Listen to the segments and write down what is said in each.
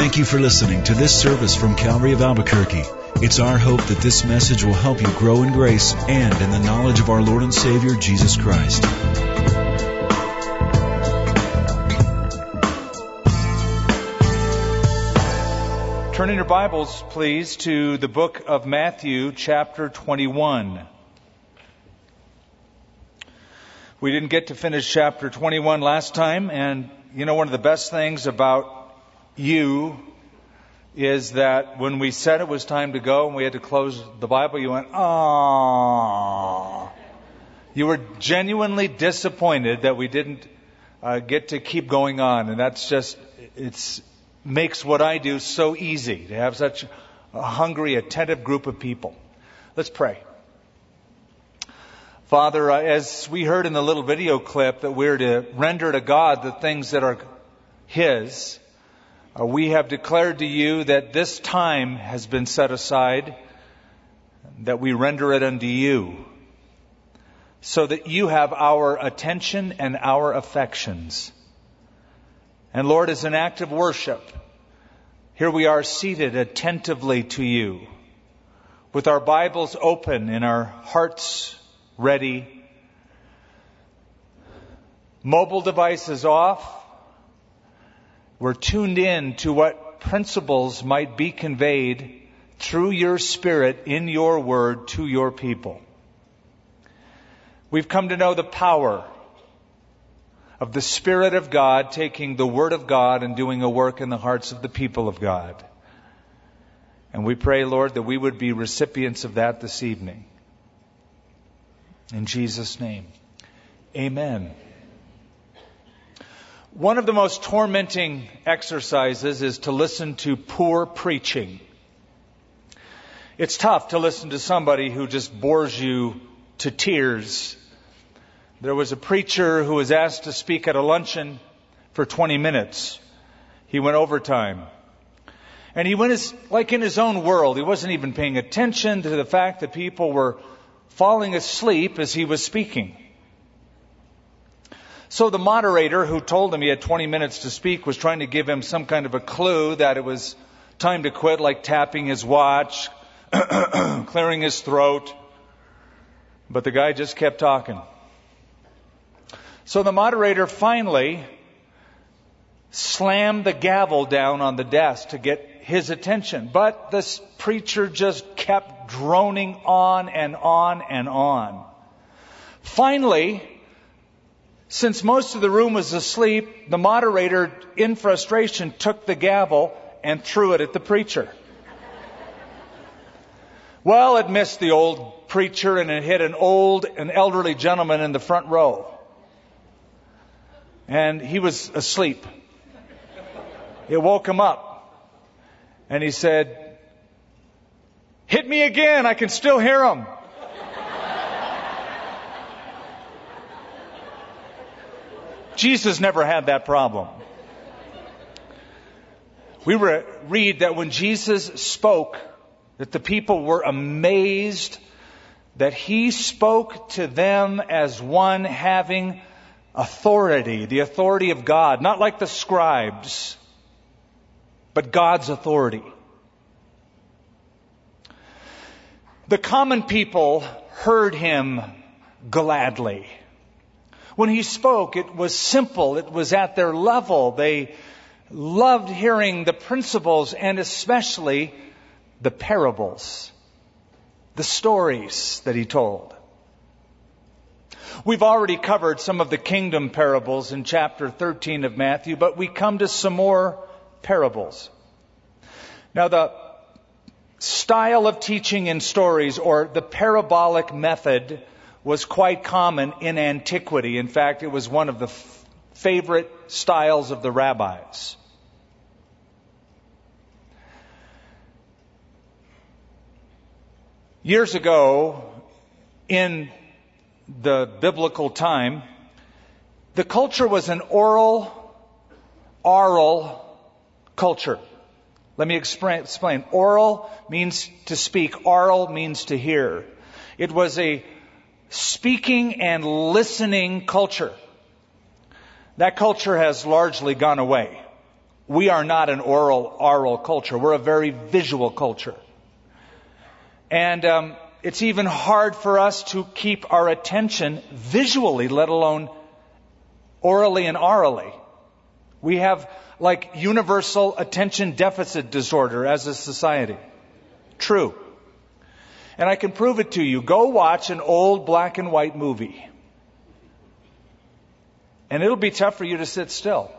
Thank you for listening to this service from Calvary of Albuquerque. It's our hope that this message will help you grow in grace and in the knowledge of our Lord and Savior, Jesus Christ. Turn in your Bibles, please, to the book of Matthew, chapter 21. We didn't get to finish chapter 21 last time, and you know, one of the best things about you is that when we said it was time to go and we had to close the Bible, you went, "Ah." You were genuinely disappointed that we didn't uh, get to keep going on, and that's just it's makes what I do so easy to have such a hungry, attentive group of people. Let's pray. Father, uh, as we heard in the little video clip that we're to render to God the things that are His, uh, we have declared to you that this time has been set aside, that we render it unto you, so that you have our attention and our affections. And Lord, as an act of worship, here we are seated attentively to you, with our Bibles open and our hearts ready, mobile devices off, we're tuned in to what principles might be conveyed through your Spirit in your word to your people. We've come to know the power of the Spirit of God taking the Word of God and doing a work in the hearts of the people of God. And we pray, Lord, that we would be recipients of that this evening. In Jesus' name, amen. One of the most tormenting exercises is to listen to poor preaching. It's tough to listen to somebody who just bores you to tears. There was a preacher who was asked to speak at a luncheon for 20 minutes. He went overtime. And he went as, like in his own world. He wasn't even paying attention to the fact that people were falling asleep as he was speaking. So the moderator who told him he had 20 minutes to speak was trying to give him some kind of a clue that it was time to quit, like tapping his watch, clearing his throat. But the guy just kept talking. So the moderator finally slammed the gavel down on the desk to get his attention. But this preacher just kept droning on and on and on. Finally, since most of the room was asleep, the moderator, in frustration, took the gavel and threw it at the preacher. Well, it missed the old preacher and it hit an old and elderly gentleman in the front row. And he was asleep. It woke him up. And he said, Hit me again, I can still hear him. Jesus never had that problem. We re- read that when Jesus spoke, that the people were amazed that he spoke to them as one having authority, the authority of God, not like the scribes, but God's authority. The common people heard him gladly. When he spoke, it was simple. It was at their level. They loved hearing the principles and especially the parables, the stories that he told. We've already covered some of the kingdom parables in chapter 13 of Matthew, but we come to some more parables. Now, the style of teaching in stories or the parabolic method was quite common in antiquity. In fact, it was one of the f- favorite styles of the rabbis. Years ago, in the biblical time, the culture was an oral, aural culture. Let me explain. Oral means to speak. Aural means to hear. It was a speaking and listening culture. That culture has largely gone away. we are not an oral, aural culture. We're a very visual culture. And um, it's even hard for us to keep our attention visually, let alone orally and aurally. We have like universal attention deficit disorder as a society. True. And I can prove it to you. Go watch an old black and white movie. And it'll be tough for you to sit still.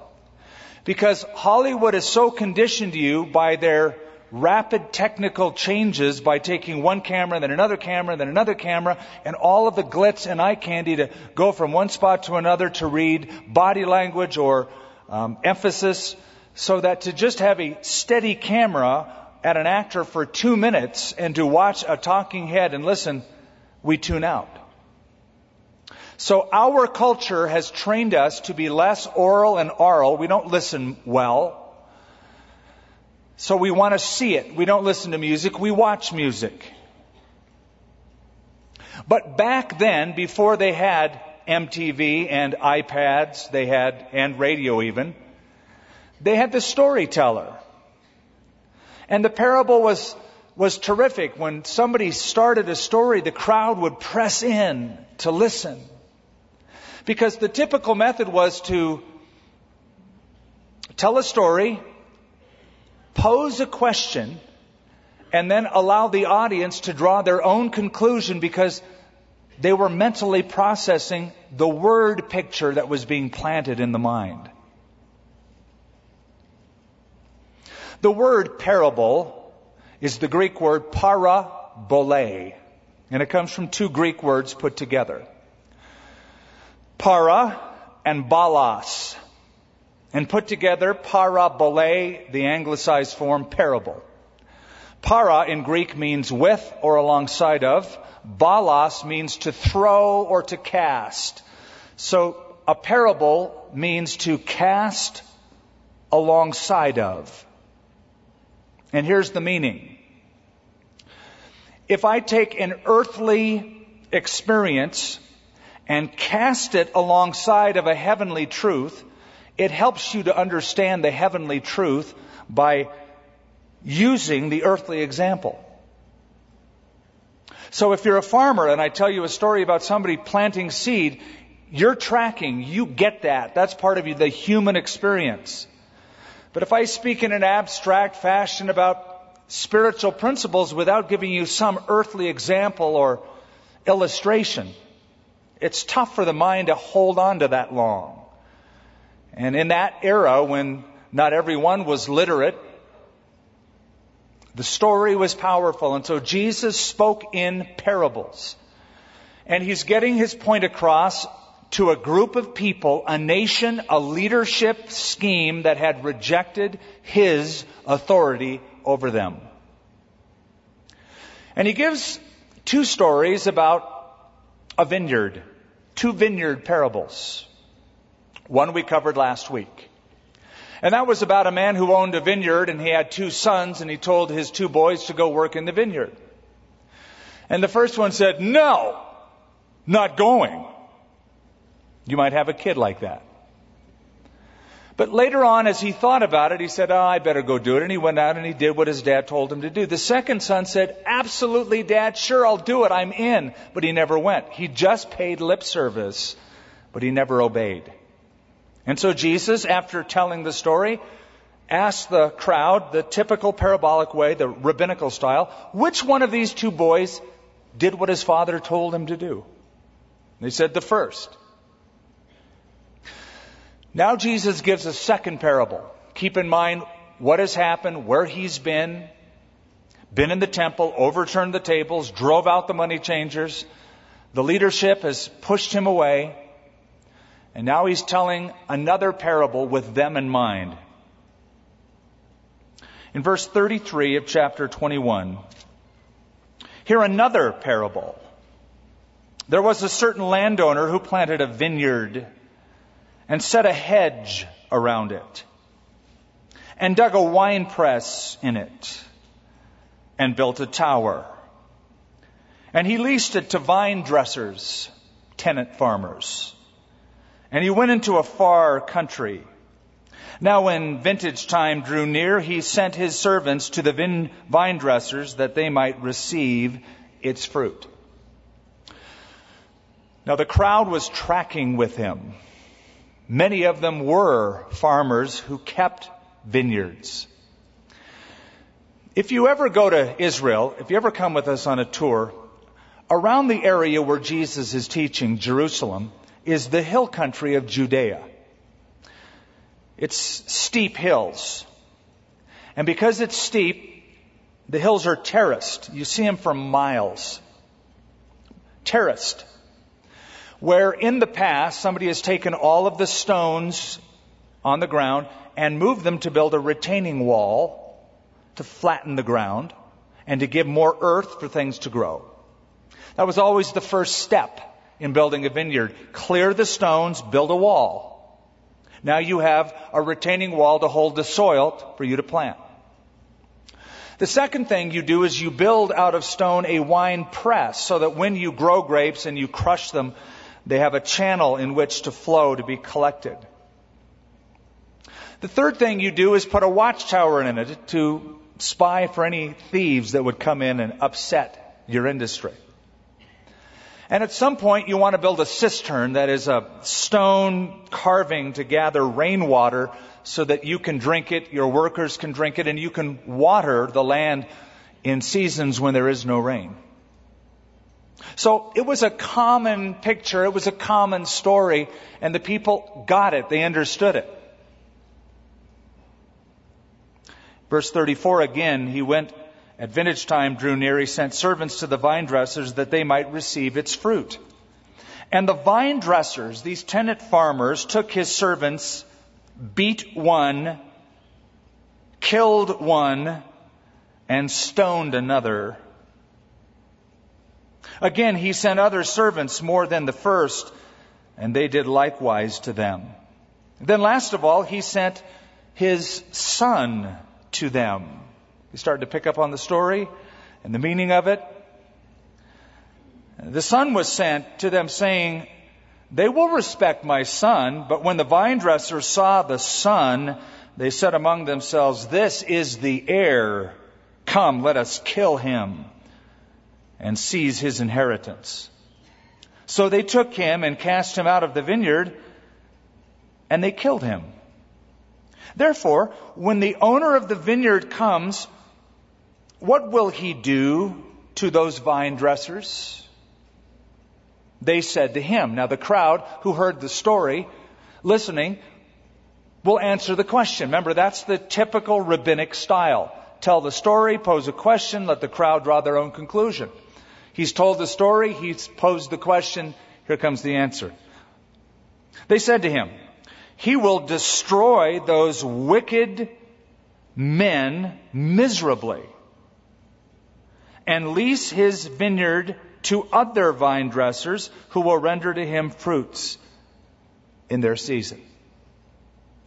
Because Hollywood has so conditioned to you by their rapid technical changes by taking one camera, then another camera, then another camera, and all of the glitz and eye candy to go from one spot to another to read body language or um, emphasis, so that to just have a steady camera at an actor for two minutes and to watch a talking head and listen, we tune out. So our culture has trained us to be less oral and aural. We don't listen well. So we want to see it. We don't listen to music. We watch music. But back then, before they had MTV and iPads, they had, and radio even, they had the storyteller. And the parable was, was terrific. When somebody started a story, the crowd would press in to listen. Because the typical method was to tell a story, pose a question, and then allow the audience to draw their own conclusion because they were mentally processing the word picture that was being planted in the mind. The word parable is the Greek word parabole, and it comes from two Greek words put together para and balos, and put together parabole, the anglicized form parable. Para in Greek means with or alongside of. Balos means to throw or to cast. So a parable means to cast alongside of. And here's the meaning. If I take an earthly experience and cast it alongside of a heavenly truth, it helps you to understand the heavenly truth by using the earthly example. So if you're a farmer and I tell you a story about somebody planting seed, you're tracking, you get that. That's part of the human experience. But if I speak in an abstract fashion about spiritual principles without giving you some earthly example or illustration, it's tough for the mind to hold on to that long. And in that era when not everyone was literate, the story was powerful. And so Jesus spoke in parables. And he's getting his point across to a group of people, a nation, a leadership scheme that had rejected his authority over them. And he gives two stories about a vineyard two vineyard parables. One we covered last week. And that was about a man who owned a vineyard and he had two sons and he told his two boys to go work in the vineyard. And the first one said, no, not going. You might have a kid like that. But later on, as he thought about it, he said, ah, Oh, I better go do it. And he went out and he did what his dad told him to do. The second son said, Absolutely, dad, sure, I'll do it. I'm in. But he never went. He just paid lip service, but he never obeyed. And so Jesus, after telling the story, asked the crowd, the typical parabolic way, the rabbinical style, which one of these two boys did what his father told him to do? They said the first. Now Jesus gives a second parable. Keep in mind what has happened, where he's been, been in the temple, overturned the tables, drove out the money changers. The leadership has pushed him away. And now he's telling another parable with them in mind. In verse 33 of chapter 21, hear another parable. There was a certain landowner who planted a vineyard and set a hedge around it, and dug a wine press in it, and built a tower. And he leased it to vine dressers, tenant farmers. And he went into a far country. Now, when vintage time drew near, he sent his servants to the vine, vine dressers that they might receive its fruit. Now, the crowd was tracking with him. Many of them were farmers who kept vineyards. If you ever go to Israel, if you ever come with us on a tour, around the area where Jesus is teaching, Jerusalem, is the hill country of Judea. It's steep hills. And because it's steep, the hills are terraced. You see them for miles. Terraced. Where in the past, somebody has taken all of the stones on the ground and moved them to build a retaining wall to flatten the ground and to give more earth for things to grow. That was always the first step in building a vineyard. Clear the stones, build a wall. Now you have a retaining wall to hold the soil for you to plant. The second thing you do is you build out of stone a wine press so that when you grow grapes and you crush them, they have a channel in which to flow to be collected. The third thing you do is put a watchtower in it to spy for any thieves that would come in and upset your industry. And at some point, you want to build a cistern that is a stone carving to gather rainwater so that you can drink it, your workers can drink it, and you can water the land in seasons when there is no rain. So it was a common picture, it was a common story, and the people got it, they understood it. Verse 34 again, he went at vintage time drew near, he sent servants to the vine dressers that they might receive its fruit. And the vine dressers, these tenant farmers, took his servants, beat one, killed one, and stoned another. Again, he sent other servants more than the first, and they did likewise to them. Then last of all, he sent his son to them. You start to pick up on the story and the meaning of it. The son was sent to them saying, They will respect my son, but when the vine dressers saw the son, they said among themselves, This is the heir. Come, let us kill him and seize his inheritance. So they took him and cast him out of the vineyard, and they killed him. Therefore, when the owner of the vineyard comes, what will he do to those vine dressers? They said to him. Now, the crowd who heard the story, listening, will answer the question. Remember, that's the typical rabbinic style. Tell the story, pose a question, let the crowd draw their own conclusion. He's told the story, he's posed the question, here comes the answer. They said to him, he will destroy those wicked men miserably and lease his vineyard to other vine dressers who will render to him fruits in their season.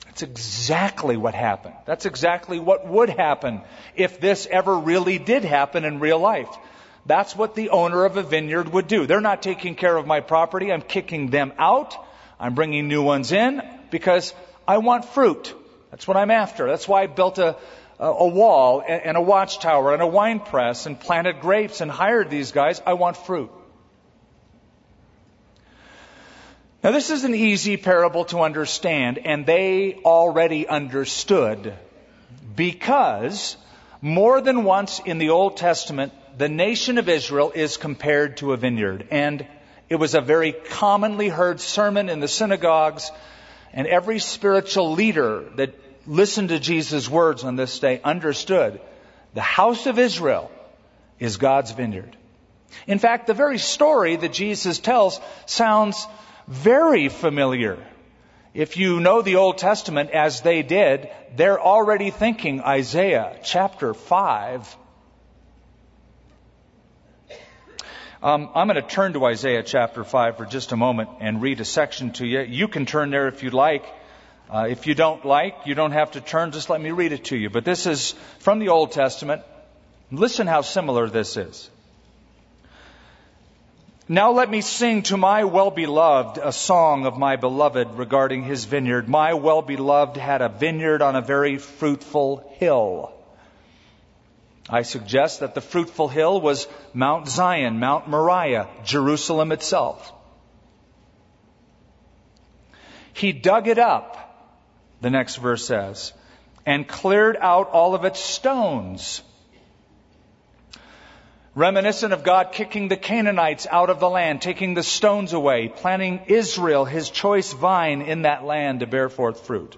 That's exactly what happened. That's exactly what would happen if this ever really did happen in real life. That's what the owner of a vineyard would do. They're not taking care of my property. I'm kicking them out. I'm bringing new ones in because I want fruit. That's what I'm after. That's why I built a, a wall and a watchtower and a wine press and planted grapes and hired these guys. I want fruit. Now, this is an easy parable to understand, and they already understood because more than once in the Old Testament, the nation of Israel is compared to a vineyard. And it was a very commonly heard sermon in the synagogues and every spiritual leader that listened to Jesus' words on this day understood the house of Israel is God's vineyard. In fact, the very story that Jesus tells sounds very familiar. If you know the Old Testament as they did, they're already thinking Isaiah chapter 5 Um, I'm going to turn to Isaiah chapter 5 for just a moment and read a section to you. You can turn there if you'd like. Uh, if you don't like, you don't have to turn, just let me read it to you. But this is from the Old Testament. Listen how similar this is. Now let me sing to my well beloved a song of my beloved regarding his vineyard. My well beloved had a vineyard on a very fruitful hill. I suggest that the fruitful hill was Mount Zion, Mount Moriah, Jerusalem itself. He dug it up, the next verse says, and cleared out all of its stones reminiscent of God kicking the Canaanites out of the land, taking the stones away, planting Israel, his choice vine, in that land to bear forth fruit.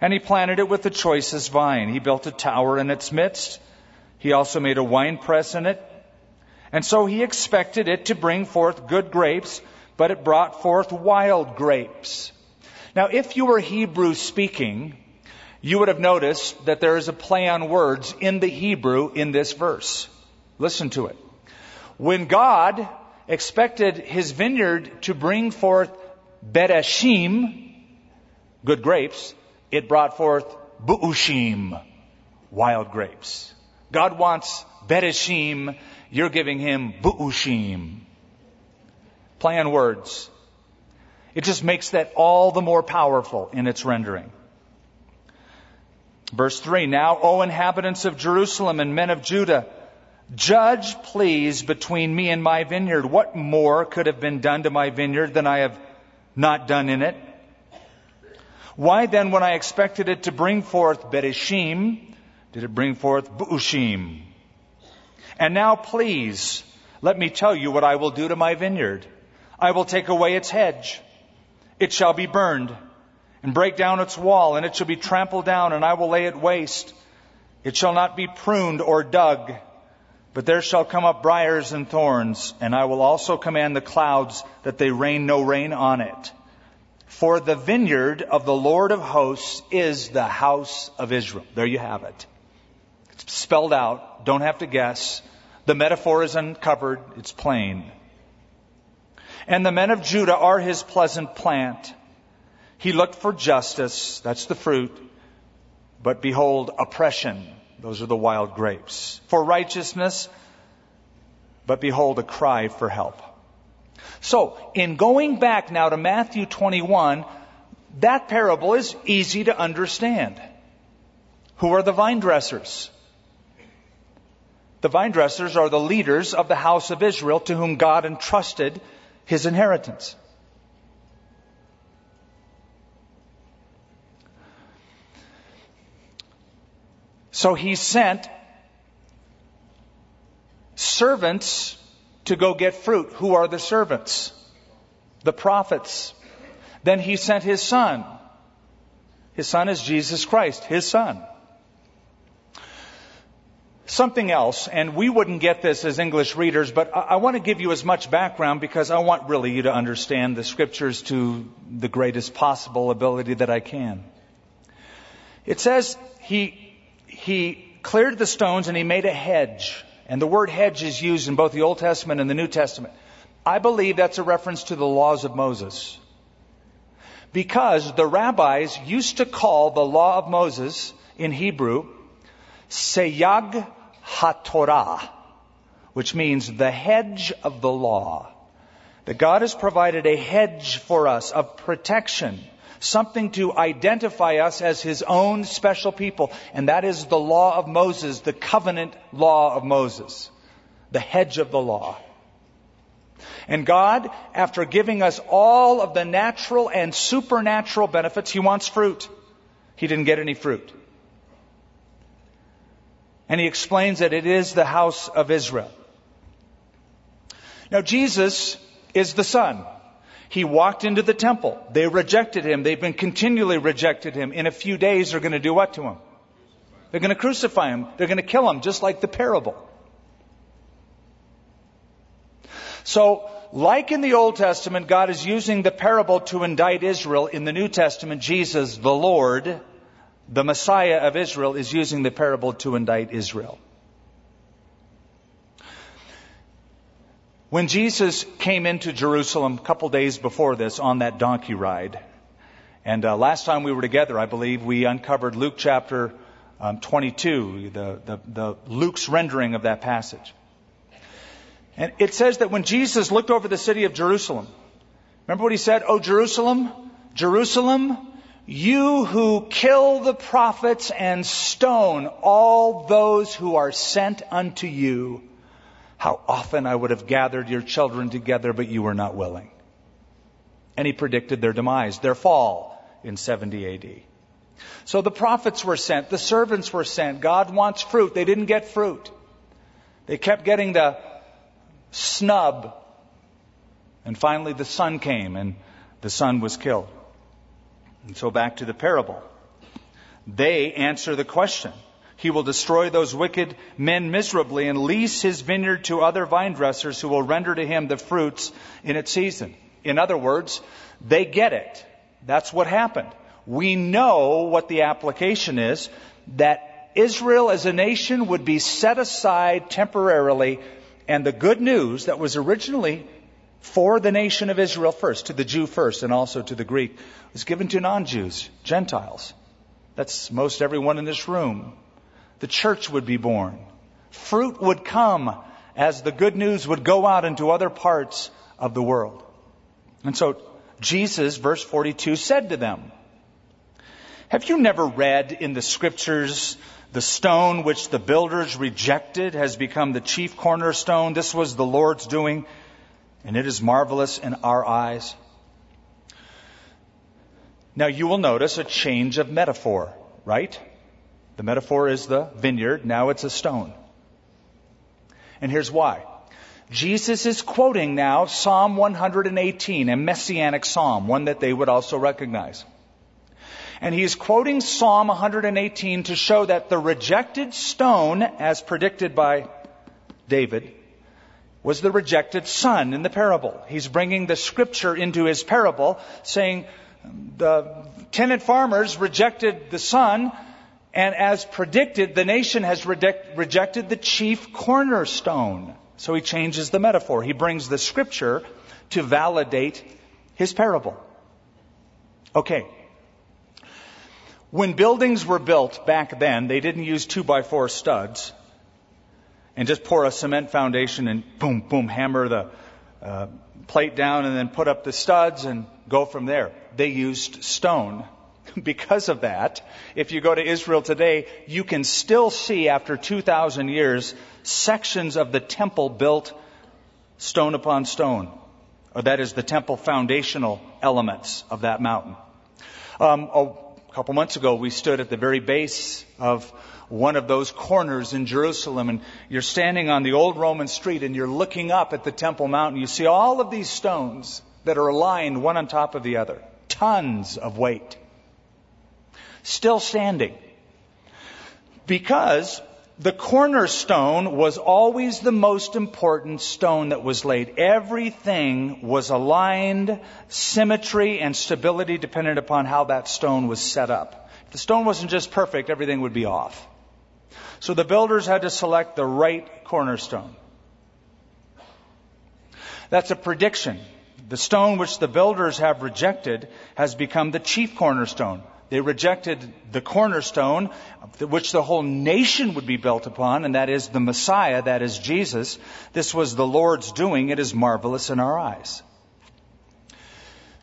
And he planted it with the choicest vine. He built a tower in its midst. He also made a winepress in it. And so he expected it to bring forth good grapes, but it brought forth wild grapes. Now, if you were Hebrew speaking, you would have noticed that there is a play on words in the Hebrew in this verse. Listen to it. When God expected his vineyard to bring forth Bereshim, good grapes, it brought forth Bu'ushim, wild grapes. God wants Bereshim, you're giving him Bu'ushim. Play on words. It just makes that all the more powerful in its rendering. Verse 3 Now, O inhabitants of Jerusalem and men of Judah, judge please between me and my vineyard. What more could have been done to my vineyard than I have not done in it? Why then, when I expected it to bring forth Bereshim, did it bring forth Bu'ushim? And now, please, let me tell you what I will do to my vineyard. I will take away its hedge. It shall be burned and break down its wall, and it shall be trampled down, and I will lay it waste. It shall not be pruned or dug, but there shall come up briers and thorns, and I will also command the clouds that they rain no rain on it. For the vineyard of the Lord of hosts is the house of Israel. There you have it. It's spelled out. Don't have to guess. The metaphor is uncovered. It's plain. And the men of Judah are his pleasant plant. He looked for justice, that's the fruit, but behold, oppression, those are the wild grapes. For righteousness, but behold, a cry for help. So, in going back now to Matthew 21, that parable is easy to understand. Who are the vine dressers? The vine dressers are the leaders of the house of Israel to whom God entrusted his inheritance. So he sent servants to go get fruit. Who are the servants? The prophets. Then he sent his son. His son is Jesus Christ, his son. Something else, and we wouldn't get this as English readers, but I, I want to give you as much background because I want really you to understand the scriptures to the greatest possible ability that I can. It says he he cleared the stones and he made a hedge. And the word hedge is used in both the Old Testament and the New Testament. I believe that's a reference to the laws of Moses. Because the rabbis used to call the law of Moses in Hebrew Seyag HaTorah, which means the hedge of the law. That God has provided a hedge for us of protection something to identify us as his own special people, and that is the law of Moses, the covenant law of Moses, the hedge of the law. And God, after giving us all of the natural and supernatural benefits, He wants fruit. He didn't get any fruit. And He explains that it is the house of Israel. Now, Jesus is the Son. He walked into the temple. They rejected him. They've been continually rejected him. In a few days, they're going to do what to him? They're going to crucify him. They're going to kill him, just like the parable. So, like in the Old Testament, God is using the parable to indict Israel. In the New Testament, Jesus, the Lord, the Messiah of Israel, is using the parable to indict Israel. When Jesus came into Jerusalem a couple days before this on that donkey ride, and uh, last time we were together, I believe, we uncovered Luke chapter um, 22, the, the, the Luke's rendering of that passage. And it says that when Jesus looked over the city of Jerusalem, remember what he said? Oh, Jerusalem, Jerusalem, you who kill the prophets and stone all those who are sent unto you. How often I would have gathered your children together, but you were not willing. And he predicted their demise, their fall in 70 AD. So the prophets were sent, the servants were sent. God wants fruit. They didn't get fruit. They kept getting the snub. And finally the son came and the son was killed. And so back to the parable. They answer the question. He will destroy those wicked men miserably and lease his vineyard to other vine dressers who will render to him the fruits in its season. In other words, they get it. That's what happened. We know what the application is that Israel as a nation would be set aside temporarily and the good news that was originally for the nation of Israel first, to the Jew first, and also to the Greek, was given to non Jews, Gentiles. That's most everyone in this room. The church would be born. Fruit would come as the good news would go out into other parts of the world. And so Jesus, verse 42, said to them, Have you never read in the scriptures the stone which the builders rejected has become the chief cornerstone. This was the Lord's doing, and it is marvelous in our eyes. Now you will notice a change of metaphor, right? The metaphor is the vineyard, now it's a stone. And here's why. Jesus is quoting now Psalm 118, a messianic psalm, one that they would also recognize. And he's quoting Psalm 118 to show that the rejected stone, as predicted by David, was the rejected son in the parable. He's bringing the scripture into his parable, saying the tenant farmers rejected the son, and as predicted, the nation has rejected the chief cornerstone. So he changes the metaphor. He brings the scripture to validate his parable. Okay, when buildings were built back then, they didn't use two by four studs and just pour a cement foundation and boom, boom, hammer the uh, plate down and then put up the studs and go from there. They used stone. because of that, if you go to Israel today, you can still see after 2,000 years sections of the temple built stone upon stone. Or that is the temple foundational elements of that mountain. Um, a couple months ago, we stood at the very base of one of those corners in Jerusalem, and you're standing on the old Roman street and you're looking up at the Temple Mountain. You see all of these stones that are aligned one on top of the other, tons of weight, still standing. Because the cornerstone was always the most important stone that was laid. Everything was aligned, symmetry and stability depended upon how that stone was set up. If the stone wasn't just perfect, everything would be off. So the builders had to select the right cornerstone. That's a prediction. The stone which the builders have rejected has become the chief cornerstone. They rejected the cornerstone, which the whole nation would be built upon, and that is the Messiah, that is Jesus. This was the Lord's doing. It is marvelous in our eyes.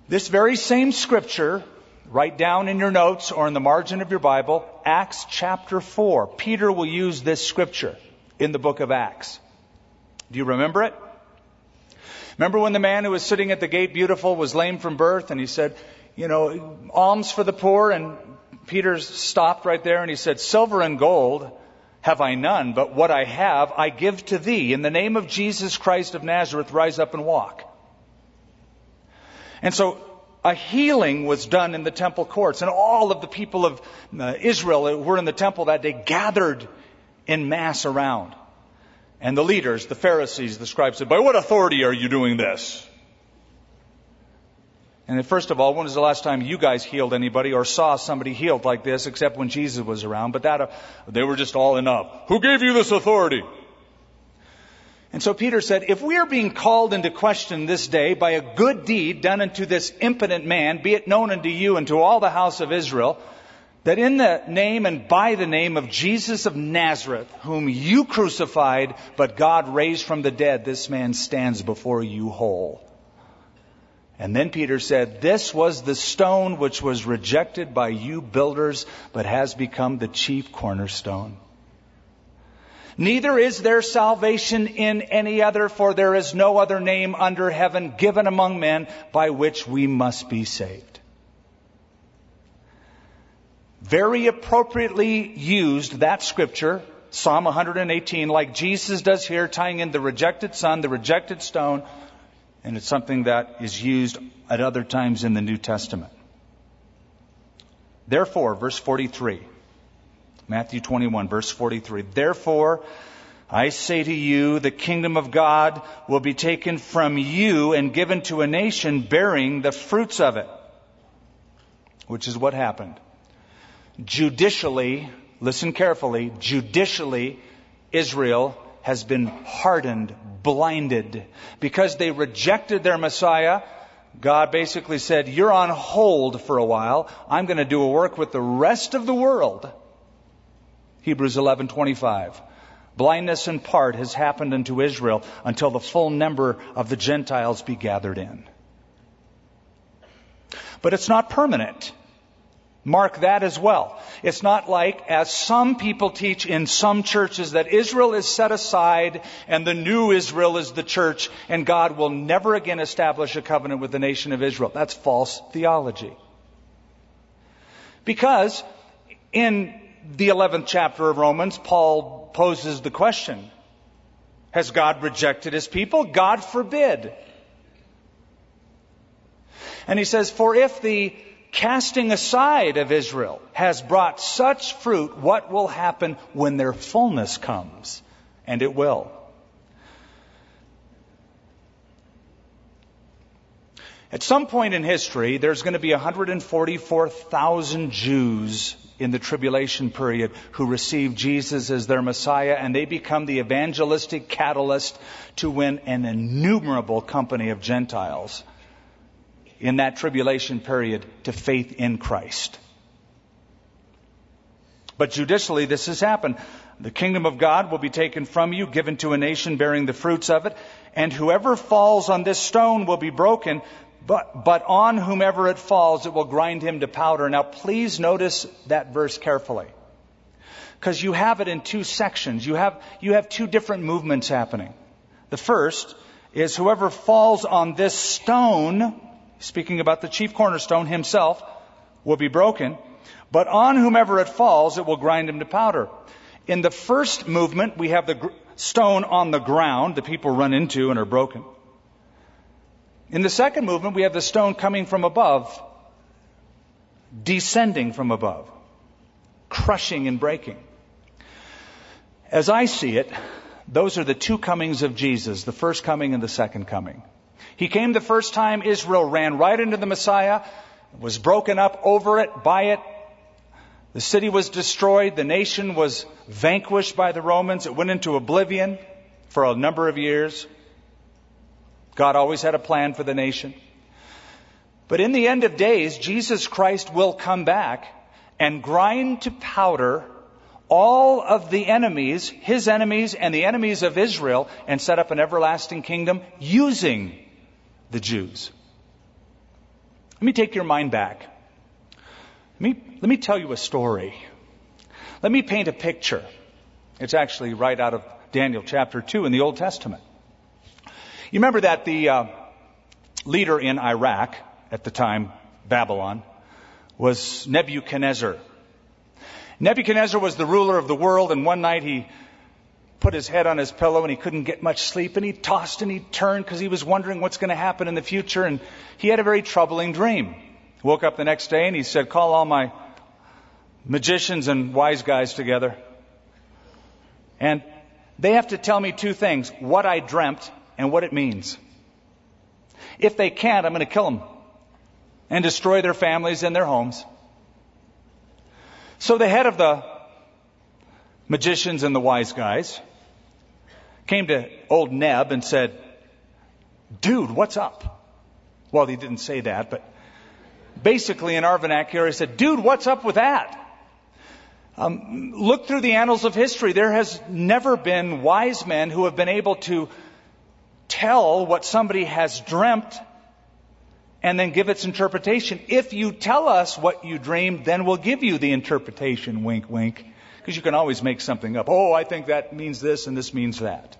This very same scripture, write down in your notes or in the margin of your Bible, Acts chapter 4. Peter will use this scripture in the book of Acts. Do you remember it? Remember when the man who was sitting at the gate beautiful was lame from birth and he said, you know, alms for the poor. And Peter stopped right there and he said, Silver and gold have I none, but what I have I give to thee. In the name of Jesus Christ of Nazareth, rise up and walk. And so a healing was done in the temple courts, and all of the people of uh, Israel who were in the temple that day gathered in mass around. And the leaders, the Pharisees, the scribes said, By what authority are you doing this? And first of all, when was the last time you guys healed anybody or saw somebody healed like this, except when Jesus was around? But that, uh, they were just all up. Who gave you this authority? And so Peter said, if we are being called into question this day by a good deed done unto this impotent man, be it known unto you and to all the house of Israel, that in the name and by the name of Jesus of Nazareth, whom you crucified, but God raised from the dead, this man stands before you whole. And then Peter said, This was the stone which was rejected by you builders, but has become the chief cornerstone. Neither is there salvation in any other, for there is no other name under heaven given among men by which we must be saved. Very appropriately used that scripture, Psalm 118, like Jesus does here, tying in the rejected son, the rejected stone, and it's something that is used at other times in the New Testament. Therefore, verse 43, Matthew 21, verse 43, therefore, I say to you, the kingdom of God will be taken from you and given to a nation bearing the fruits of it. Which is what happened. Judicially, listen carefully, judicially, Israel has been hardened, blinded. Because they rejected their Messiah, God basically said, You're on hold for a while. I'm going to do a work with the rest of the world. Hebrews 11:25. Blindness in part has happened unto Israel until the full number of the Gentiles be gathered in. But it's not permanent. Mark that as well. It's not like, as some people teach in some churches, that Israel is set aside and the new Israel is the church and God will never again establish a covenant with the nation of Israel. That's false theology. Because in the 11th chapter of Romans, Paul poses the question Has God rejected his people? God forbid. And he says, For if the casting aside of Israel has brought such fruit, what will happen when their fullness comes? And it will. At some point in history, there's going to be 144,000 Jews in the tribulation period who receive Jesus as their Messiah, and they become the evangelistic catalyst to win an innumerable company of Gentiles in that tribulation period to faith in Christ. But judicially, this has happened. The kingdom of God will be taken from you, given to a nation bearing the fruits of it, and whoever falls on this stone will be broken, but, but on whomever it falls, it will grind him to powder. Now, please notice that verse carefully. Because you have it in two sections. You have, you have two different movements happening. The first is whoever falls on this stone speaking about the chief cornerstone himself, will be broken, but on whomever it falls, it will grind him to powder. In the first movement, we have the stone on the ground the people run into and are broken. In the second movement, we have the stone coming from above, descending from above, crushing and breaking. As I see it, those are the two comings of Jesus, the first coming and the second coming. He came the first time, Israel ran right into the Messiah, was broken up over it, by it. The city was destroyed. The nation was vanquished by the Romans. It went into oblivion for a number of years. God always had a plan for the nation. But in the end of days, Jesus Christ will come back and grind to powder all of the enemies, his enemies and the enemies of Israel, and set up an everlasting kingdom using the Jews. Let me take your mind back. Let me, let me tell you a story. Let me paint a picture. It's actually right out of Daniel chapter 2 in the Old Testament. You remember that the uh, leader in Iraq at the time, Babylon, was Nebuchadnezzar. Nebuchadnezzar was the ruler of the world, and one night he put his head on his pillow and he couldn't get much sleep and he tossed and he turned because he was wondering what's going to happen in the future and he had a very troubling dream. Woke up the next day and he said, call all my magicians and wise guys together. And they have to tell me two things, what I dreamt and what it means. If they can't, I'm going to kill them and destroy their families and their homes. So the head of the magicians and the wise guys, came to old Neb and said, Dude, what's up? Well, he didn't say that, but basically in our vernacular, he said, Dude, what's up with that? Um, look through the annals of history. There has never been wise men who have been able to tell what somebody has dreamt and then give its interpretation. If you tell us what you dreamed, then we'll give you the interpretation. Wink, wink. Because you can always make something up. Oh, I think that means this and this means that.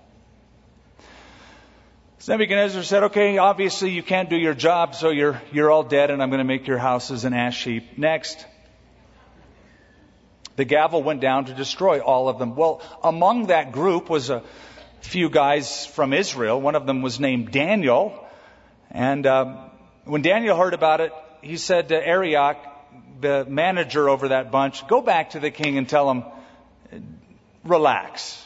Nebuchadnezzar said, okay, obviously you can't do your job, so you're, you're all dead and I'm going to make your houses an ash heap. Next. The gavel went down to destroy all of them. Well, among that group was a few guys from Israel. One of them was named Daniel. And uh, when Daniel heard about it, he said to Arioch, the manager over that bunch, go back to the king and tell him, relax.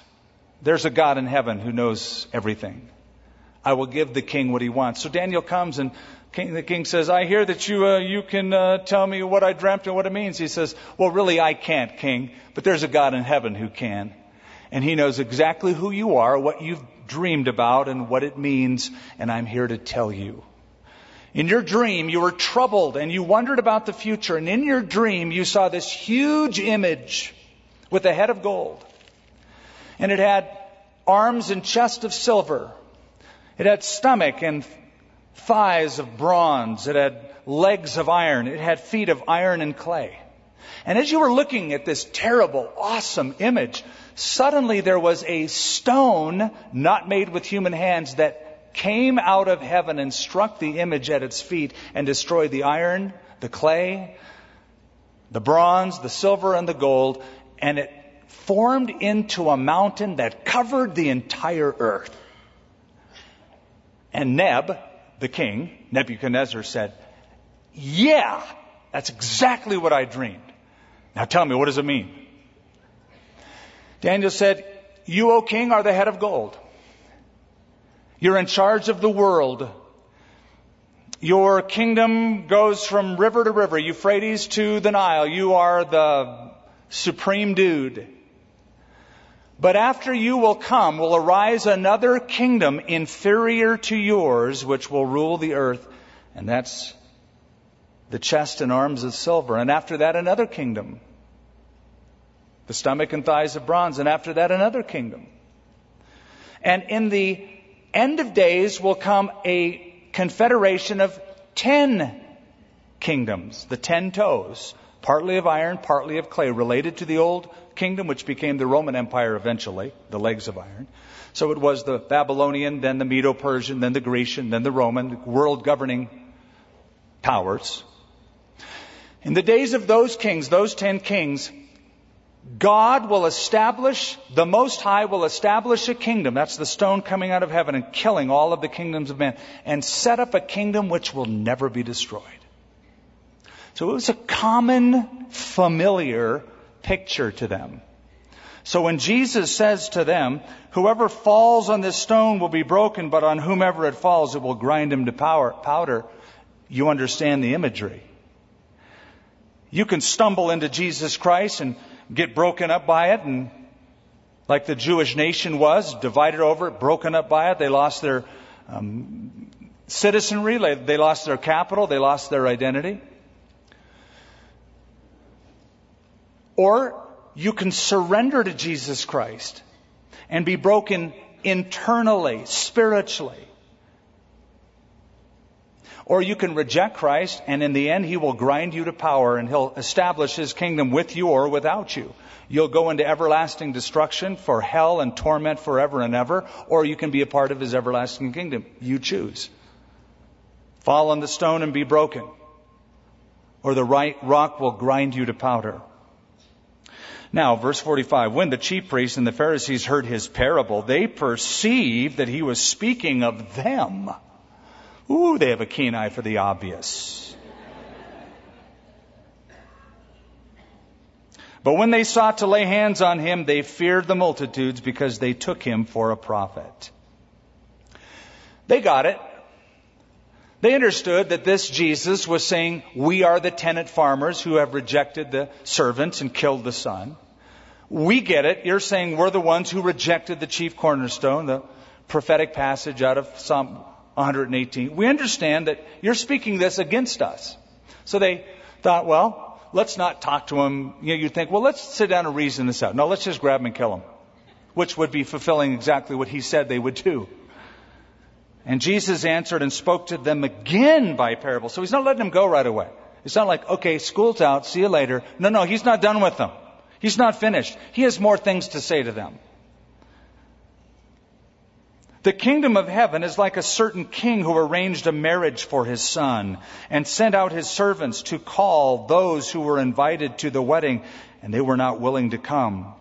There's a God in heaven who knows everything. I will give the king what he wants. So Daniel comes and king, the king says, I hear that you, uh, you can uh, tell me what I dreamt and what it means. He says, Well, really, I can't, king, but there's a God in heaven who can. And he knows exactly who you are, what you've dreamed about, and what it means, and I'm here to tell you. In your dream, you were troubled and you wondered about the future, and in your dream, you saw this huge image with a head of gold. And it had arms and chest of silver. It had stomach and thighs of bronze. It had legs of iron. It had feet of iron and clay. And as you were looking at this terrible, awesome image, suddenly there was a stone not made with human hands that came out of heaven and struck the image at its feet and destroyed the iron, the clay, the bronze, the silver, and the gold, and it formed into a mountain that covered the entire earth. And Neb, the king, Nebuchadnezzar, said, Yeah, that's exactly what I dreamed. Now tell me, what does it mean? Daniel said, You, O king, are the head of gold. You're in charge of the world. Your kingdom goes from river to river, Euphrates to the Nile. You are the supreme dude. But after you will come will arise another kingdom inferior to yours, which will rule the earth. And that's the chest and arms of silver. And after that, another kingdom. The stomach and thighs of bronze. And after that, another kingdom. And in the end of days will come a confederation of ten kingdoms, the ten toes, partly of iron, partly of clay, related to the old kingdom, which became the Roman Empire eventually, the legs of iron. So it was the Babylonian, then the Medo Persian, then the Grecian, then the Roman, world governing powers. In the days of those kings, those ten kings, God will establish, the Most High will establish a kingdom. That's the stone coming out of heaven and killing all of the kingdoms of men and set up a kingdom which will never be destroyed. So it was a common, familiar picture to them. So when Jesus says to them, whoever falls on this stone will be broken, but on whomever it falls, it will grind him to powder, you understand the imagery. You can stumble into Jesus Christ and get broken up by it and like the Jewish nation was, divided over it, broken up by it. They lost their um, citizenry, they lost their capital, they lost their identity. Or you can surrender to Jesus Christ and be broken internally, spiritually. Or you can reject Christ, and in the end, He will grind you to power and He'll establish His kingdom with you or without you. You'll go into everlasting destruction for hell and torment forever and ever, or you can be a part of His everlasting kingdom. You choose. Fall on the stone and be broken, or the right rock will grind you to powder. Now, verse 45, when the chief priests and the Pharisees heard his parable, they perceived that he was speaking of them. Ooh, they have a keen eye for the obvious. But when they sought to lay hands on him, they feared the multitudes because they took him for a prophet. They got it. They understood that this Jesus was saying, We are the tenant farmers who have rejected the servants and killed the son. We get it. You're saying we're the ones who rejected the chief cornerstone, the prophetic passage out of Psalm 118. We understand that you're speaking this against us. So they thought, well, let's not talk to him. You know, you think, well, let's sit down and reason this out. No, let's just grab him and kill him, which would be fulfilling exactly what he said they would do. And Jesus answered and spoke to them again by parable. So he's not letting them go right away. It's not like, okay, school's out, see you later. No, no, he's not done with them. He's not finished. He has more things to say to them. The kingdom of heaven is like a certain king who arranged a marriage for his son and sent out his servants to call those who were invited to the wedding, and they were not willing to come.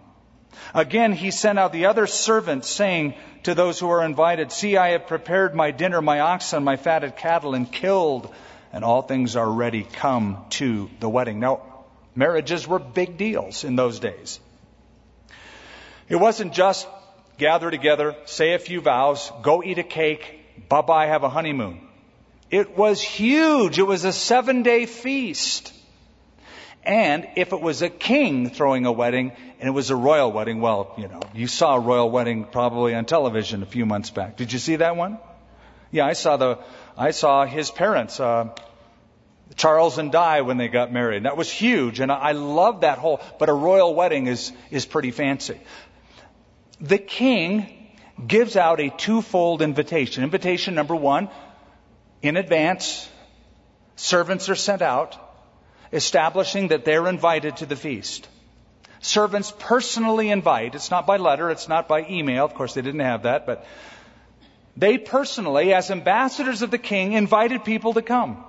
Again, he sent out the other servants, saying to those who were invited, See, I have prepared my dinner, my oxen, my fatted cattle, and killed, and all things are ready. Come to the wedding. Now, marriages were big deals in those days. It wasn't just gather together, say a few vows, go eat a cake, bye bye, have a honeymoon. It was huge. It was a seven day feast. And if it was a king throwing a wedding and it was a royal wedding, well, you know, you saw a royal wedding probably on television a few months back. Did you see that one? Yeah, I saw the, I saw his parents, uh, Charles and Di when they got married. That was huge, and I love that whole. But a royal wedding is is pretty fancy the king gives out a twofold invitation. Invitation number one, in advance, servants are sent out, establishing that they're invited to the feast. Servants personally invite. It's not by letter, it's not by email. Of course, they didn't have that, but they personally, as ambassadors of the king, invited people to come.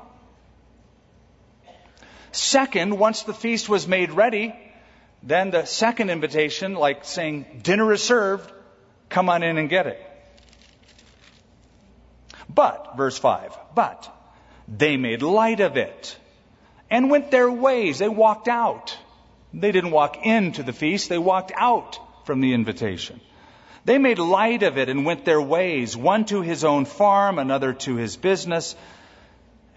Second, once the feast was made ready, then the second invitation, like saying, dinner is served, come on in and get it. But, verse 5, but they made light of it and went their ways. They walked out. They didn't walk into the feast, they walked out from the invitation. They made light of it and went their ways, one to his own farm, another to his business,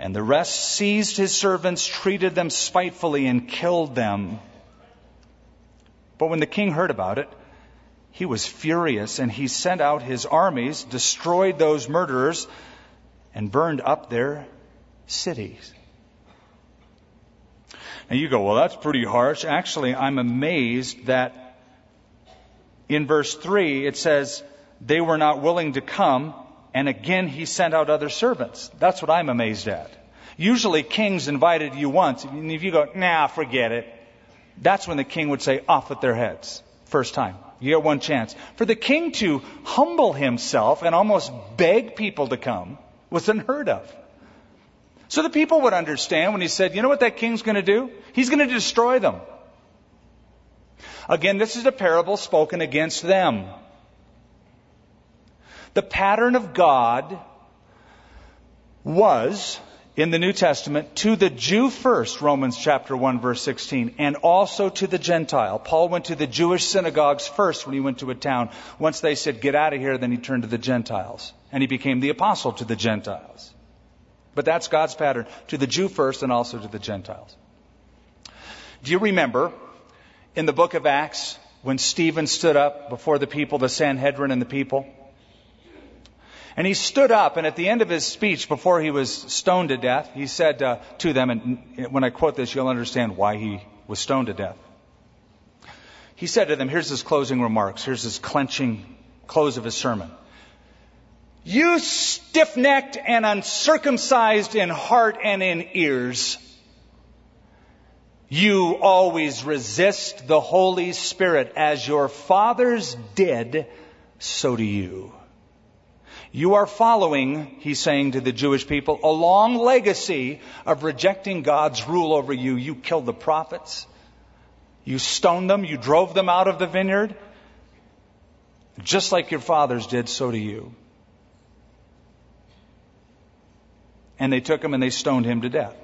and the rest seized his servants, treated them spitefully, and killed them. But when the king heard about it, he was furious and he sent out his armies, destroyed those murderers, and burned up their cities. And you go, well, that's pretty harsh. Actually, I'm amazed that in verse 3 it says, they were not willing to come, and again he sent out other servants. That's what I'm amazed at. Usually kings invited you once, and if you go, nah, forget it, that's when the king would say, off with their heads. First time. You get one chance. For the king to humble himself and almost beg people to come was unheard of. So the people would understand when he said, you know what that king's going to do? He's going to destroy them. Again, this is a parable spoken against them. The pattern of God was in the New Testament to the Jew first, Romans chapter 1 verse 16, and also to the Gentile. Paul went to the Jewish synagogues first when he went to a town. Once they said, get out of here, then he turned to the Gentiles. And he became the apostle to the Gentiles. But that's God's pattern, to the Jew first and also to the Gentiles. Do you remember in the book of Acts when Stephen stood up before the people, the Sanhedrin and the people? And he stood up, and at the end of his speech, before he was stoned to death, he said uh, to them, and when I quote this, you'll understand why he was stoned to death. He said to them, here's his closing remarks, here's his clenching close of his sermon. You stiff necked and uncircumcised in heart and in ears, you always resist the Holy Spirit as your fathers did, so do you. You are following, he's saying to the Jewish people, a long legacy of rejecting God's rule over you. You killed the prophets. You stoned them. You drove them out of the vineyard. Just like your fathers did, so do you. And they took him and they stoned him to death.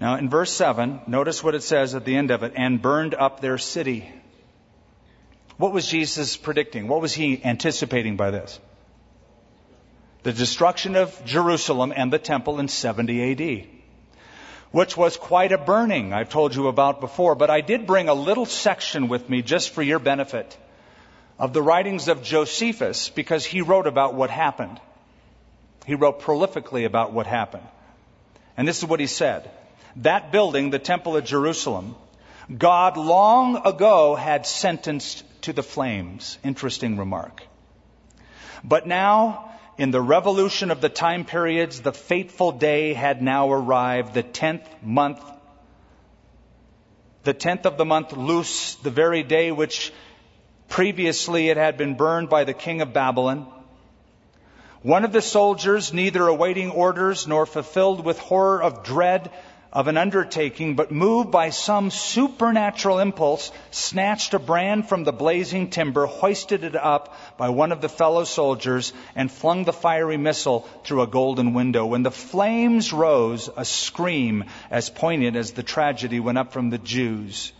Now, in verse 7, notice what it says at the end of it and burned up their city. What was Jesus predicting? What was he anticipating by this? The destruction of Jerusalem and the temple in 70 AD, which was quite a burning I've told you about before, but I did bring a little section with me just for your benefit of the writings of Josephus because he wrote about what happened. He wrote prolifically about what happened. And this is what he said. that building, the Temple of Jerusalem, God long ago had sentenced to the flames. Interesting remark. But now, in the revolution of the time periods, the fateful day had now arrived, the tenth month, the tenth of the month Lous, the very day which previously it had been burned by the king of Babylon. One of the soldiers, neither awaiting orders nor fulfilled with horror of dread, of an undertaking, but moved by some supernatural impulse, snatched a brand from the blazing timber, hoisted it up by one of the fellow soldiers, and flung the fiery missile through a golden window. When the flames rose, a scream as poignant as the tragedy went up from the Jews.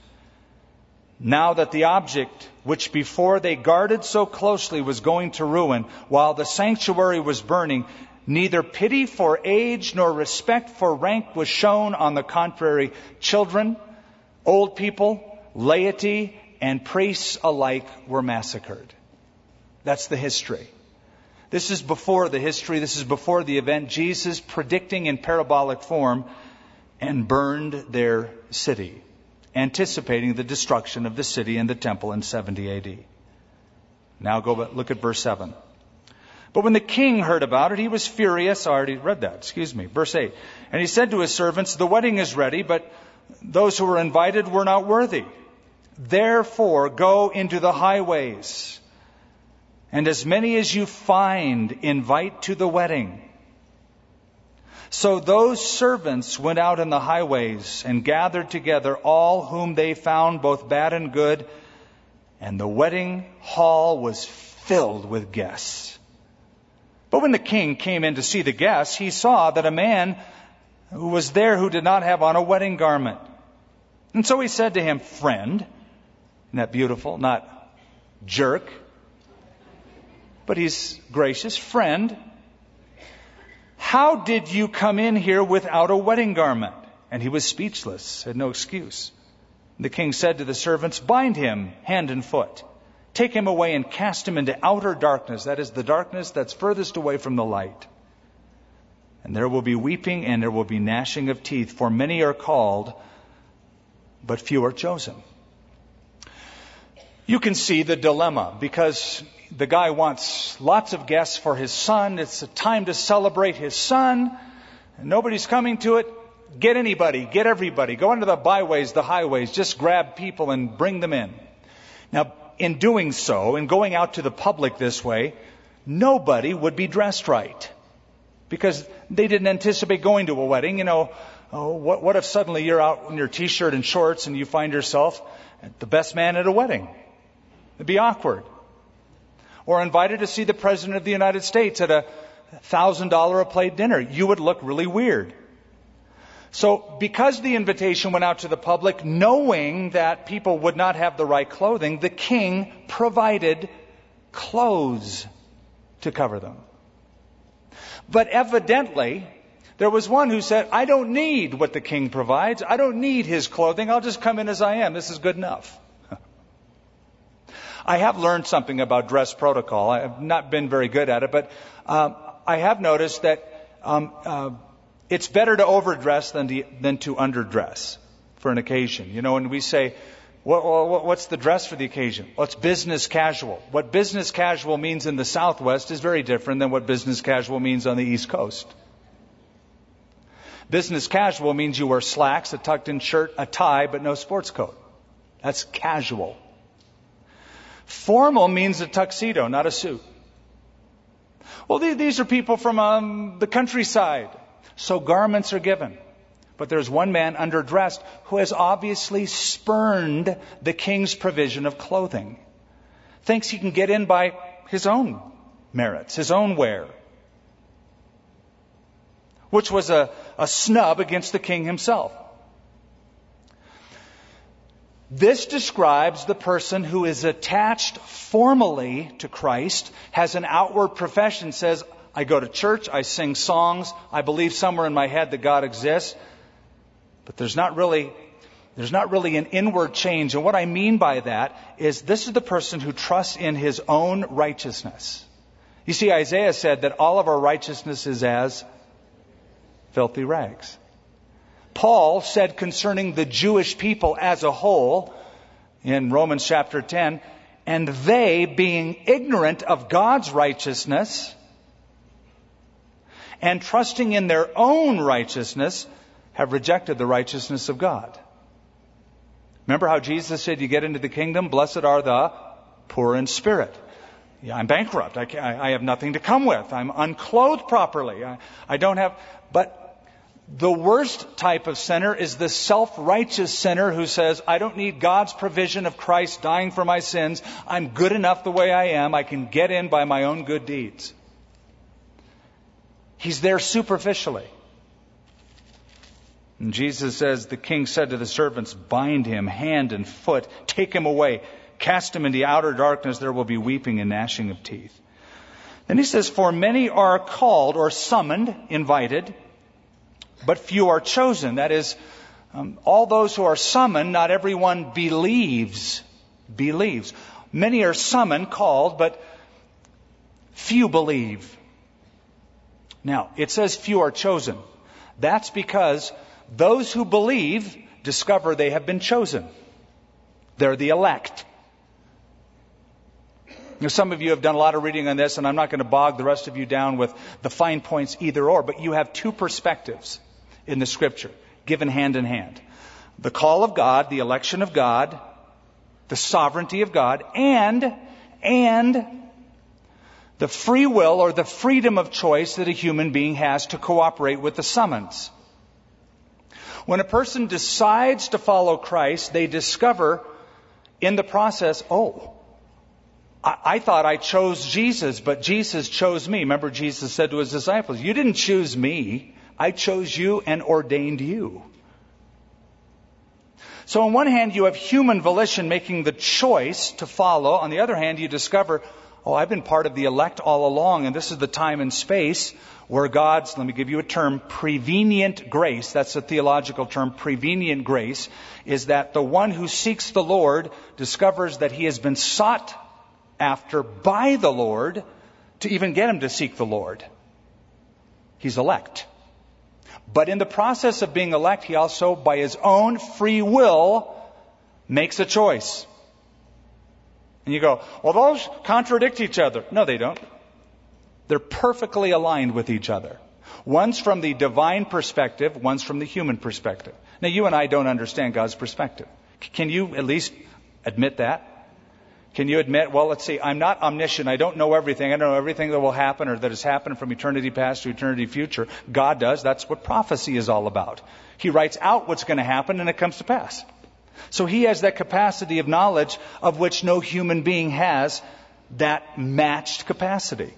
Now that the object which before they guarded so closely was going to ruin, while the sanctuary was burning, Neither pity for age nor respect for rank was shown. On the contrary, children, old people, laity, and priests alike were massacred. That's the history. This is before the history. This is before the event. Jesus predicting in parabolic form and burned their city, anticipating the destruction of the city and the temple in 70 AD. Now go look at verse 7. But when the king heard about it, he was furious. I already read that, excuse me. Verse 8. And he said to his servants, The wedding is ready, but those who were invited were not worthy. Therefore, go into the highways, and as many as you find, invite to the wedding. So those servants went out in the highways and gathered together all whom they found, both bad and good, and the wedding hall was filled with guests. But when the king came in to see the guests, he saw that a man who was there who did not have on a wedding garment. And so he said to him, Friend, isn't that beautiful? Not jerk, but he's gracious. Friend, how did you come in here without a wedding garment? And he was speechless, had no excuse. The king said to the servants, Bind him hand and foot Take him away and cast him into outer darkness, that is, the darkness that's furthest away from the light. And there will be weeping and there will be gnashing of teeth, for many are called, but few are chosen. You can see the dilemma because the guy wants lots of guests for his son. It's a time to celebrate his son. Nobody's coming to it. Get anybody, get everybody. Go into the byways, the highways. Just grab people and bring them in. Now, in doing so, in going out to the public this way, nobody would be dressed right. Because they didn't anticipate going to a wedding. You know, oh, what, what if suddenly you're out in your t-shirt and shorts and you find yourself the best man at a wedding? It'd be awkward. Or invited to see the President of the United States at a thousand dollar a plate dinner. You would look really weird. So, because the invitation went out to the public, knowing that people would not have the right clothing, the king provided clothes to cover them. But evidently, there was one who said, I don't need what the king provides. I don't need his clothing. I'll just come in as I am. This is good enough. I have learned something about dress protocol. I have not been very good at it, but um, I have noticed that um, uh, it's better to overdress than to, than to underdress for an occasion. You know, when we say, what, what, what's the dress for the occasion? It's business casual. What business casual means in the Southwest is very different than what business casual means on the East Coast. Business casual means you wear slacks, a tucked in shirt, a tie, but no sports coat. That's casual. Formal means a tuxedo, not a suit. Well, these are people from um, the countryside. So garments are given. But there's one man underdressed who has obviously spurned the king's provision of clothing. Thinks he can get in by his own merits, his own wear. Which was a, a snub against the king himself. This describes the person who is attached formally to Christ, has an outward profession, says, I go to church, I sing songs, I believe somewhere in my head that God exists, but there's not really there's not really an inward change. And what I mean by that is this is the person who trusts in his own righteousness. You see, Isaiah said that all of our righteousness is as filthy rags. Paul said concerning the Jewish people as a whole in Romans chapter 10, and they being ignorant of God's righteousness and trusting in their own righteousness have rejected the righteousness of God. Remember how Jesus said, You get into the kingdom, blessed are the poor in spirit. Yeah, I'm bankrupt. I, I, have nothing to come with. I'm unclothed properly. I, I don't have. But the worst type of sinner is the self-righteous sinner who says, I don't need God's provision of Christ dying for my sins. I'm good enough the way I am. I can get in by my own good deeds. He's there superficially. And Jesus says, The king said to the servants, Bind him hand and foot, take him away, cast him into outer darkness, there will be weeping and gnashing of teeth. Then he says, For many are called or summoned, invited, but few are chosen. That is, um, all those who are summoned, not everyone believes. Believes. Many are summoned, called, but few believe. Now, it says few are chosen. That's because those who believe discover they have been chosen. They're the elect. Now, some of you have done a lot of reading on this, and I'm not going to bog the rest of you down with the fine points either or, but you have two perspectives in the scripture, given hand in hand. The call of God, the election of God, the sovereignty of God, and, and the free will or the freedom of choice that a human being has to cooperate with the summons. When a person decides to follow Christ, they discover in the process, oh, I, thought I chose Jesus, but Jesus chose me. Remember, Jesus said to his disciples, You didn't choose me. I chose you and ordained you. So on one hand, you have human volition making the choice to follow. On the other hand, you discover, oh, I've been part of the elect all along, and this is the time and space where God's, let me give you a term, prevenient grace, that's a theological term, prevenient grace, is that the one who seeks the Lord discovers that he has been sought after by the Lord to even get him to seek the Lord. He's elect. But in the process of being elect, he also, by his own free will, makes a choice. And you go, well, those contradict each other. No, they don't. They're perfectly aligned with each other. One's from the divine perspective, one's from the human perspective. Now, you and I don't understand God's perspective. Can you at least admit that? Can you admit, well, let's see, I'm not omniscient. I don't know everything. I don't know everything that will happen or that has happened from eternity past to eternity future. God does. That's what prophecy is all about. He writes out what's going to happen and it comes to pass. So he has that capacity of knowledge of which no human being has that matched capacity.